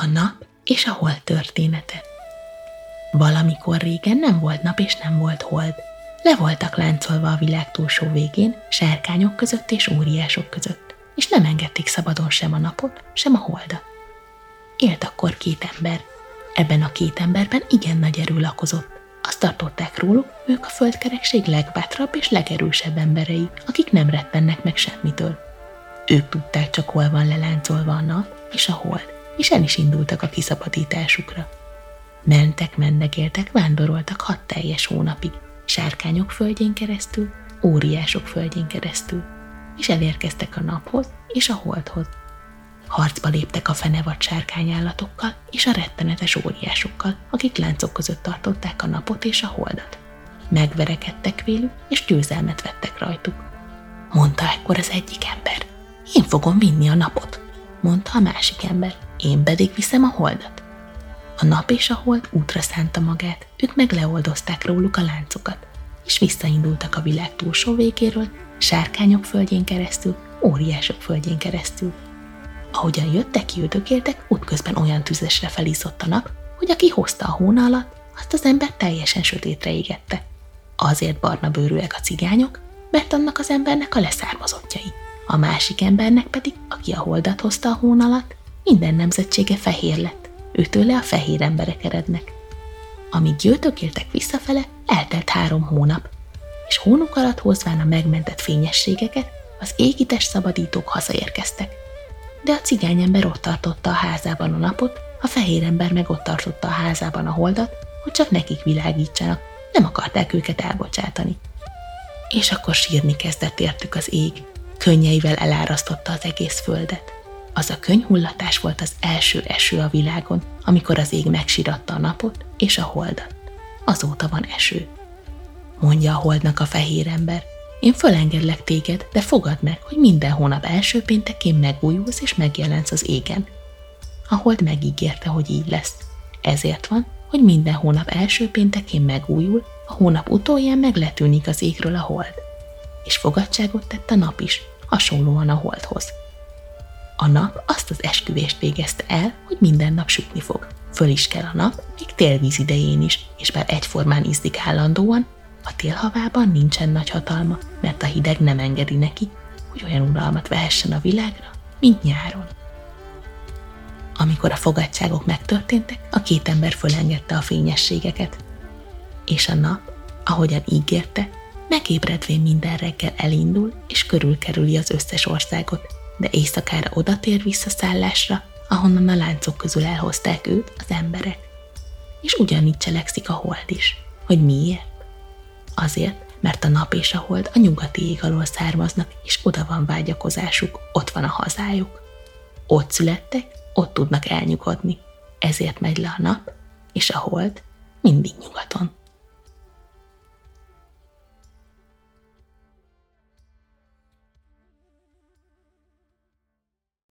a nap és a hold története. Valamikor régen nem volt nap és nem volt hold. Le voltak láncolva a világ túlsó végén, sárkányok között és óriások között, és nem engedték szabadon sem a napot, sem a holdat. Élt akkor két ember. Ebben a két emberben igen nagy erő lakozott. Azt tartották róluk, ők a földkerekség legbátrabb és legerősebb emberei, akik nem rettennek meg semmitől. Ők tudták csak hol van leláncolva a nap és a hold, és el is indultak a kiszabadításukra. Mentek, mendegéltek, vándoroltak hat teljes hónapig, sárkányok földjén keresztül, óriások földjén keresztül, és elérkeztek a naphoz és a holdhoz. Harcba léptek a fenevad sárkányállatokkal és a rettenetes óriásokkal, akik láncok között tartották a napot és a holdat. Megverekedtek vélük, és győzelmet vettek rajtuk. Mondta ekkor az egyik ember. Én fogom vinni a napot, mondta a másik ember. Én pedig viszem a holdat. A nap és a hold útra szánta magát, ők meg leoldozták róluk a láncokat, és visszaindultak a világ túlsó végéről, sárkányok földjén keresztül, óriások földjén keresztül. Ahogyan jöttek, jödögéltek, útközben olyan tüzesre felízott a nap, hogy aki hozta a hóna alatt, azt az ember teljesen sötétre égette. Azért barna bőrűek a cigányok, mert annak az embernek a leszármazottjai. A másik embernek pedig, aki a holdat hozta a hón alatt, minden nemzetsége fehér lett, őtőle a fehér emberek erednek. Amíg győtökéltek visszafele, eltelt három hónap, és hónuk alatt hozván a megmentett fényességeket, az égites szabadítók hazaérkeztek. De a cigányember ott tartotta a házában a napot, a fehér ember meg ott tartotta a házában a holdat, hogy csak nekik világítsanak, nem akarták őket elbocsátani. És akkor sírni kezdett értük az ég, könnyeivel elárasztotta az egész földet. Az a könyhullatás volt az első eső a világon, amikor az ég megsiratta a napot és a holdat. Azóta van eső. Mondja a holdnak a fehér ember, én fölengedlek téged, de fogad meg, hogy minden hónap első péntekén megújulsz és megjelensz az égen. A hold megígérte, hogy így lesz. Ezért van, hogy minden hónap első péntekén megújul, a hónap utolján meg letűnik az égről a hold. És fogadságot tett a nap is, hasonlóan a holdhoz. A nap azt az esküvést végezte el, hogy minden nap sütni fog. Föl is kell a nap, még télvíz idején is, és bár egyformán izzik állandóan, a télhavában nincsen nagy hatalma, mert a hideg nem engedi neki, hogy olyan uralmat vehessen a világra, mint nyáron. Amikor a fogadságok megtörténtek, a két ember fölengedte a fényességeket, és a nap, ahogyan ígérte, megébredvén minden reggel elindul és körülkerüli az összes országot, de éjszakára odatér vissza szállásra, ahonnan a láncok közül elhozták őt az emberek. És ugyanígy cselekszik a hold is. Hogy miért? Azért, mert a nap és a hold a nyugati ég alól származnak, és oda van vágyakozásuk, ott van a hazájuk. Ott születtek, ott tudnak elnyugodni. Ezért megy le a nap, és a hold mindig nyugaton.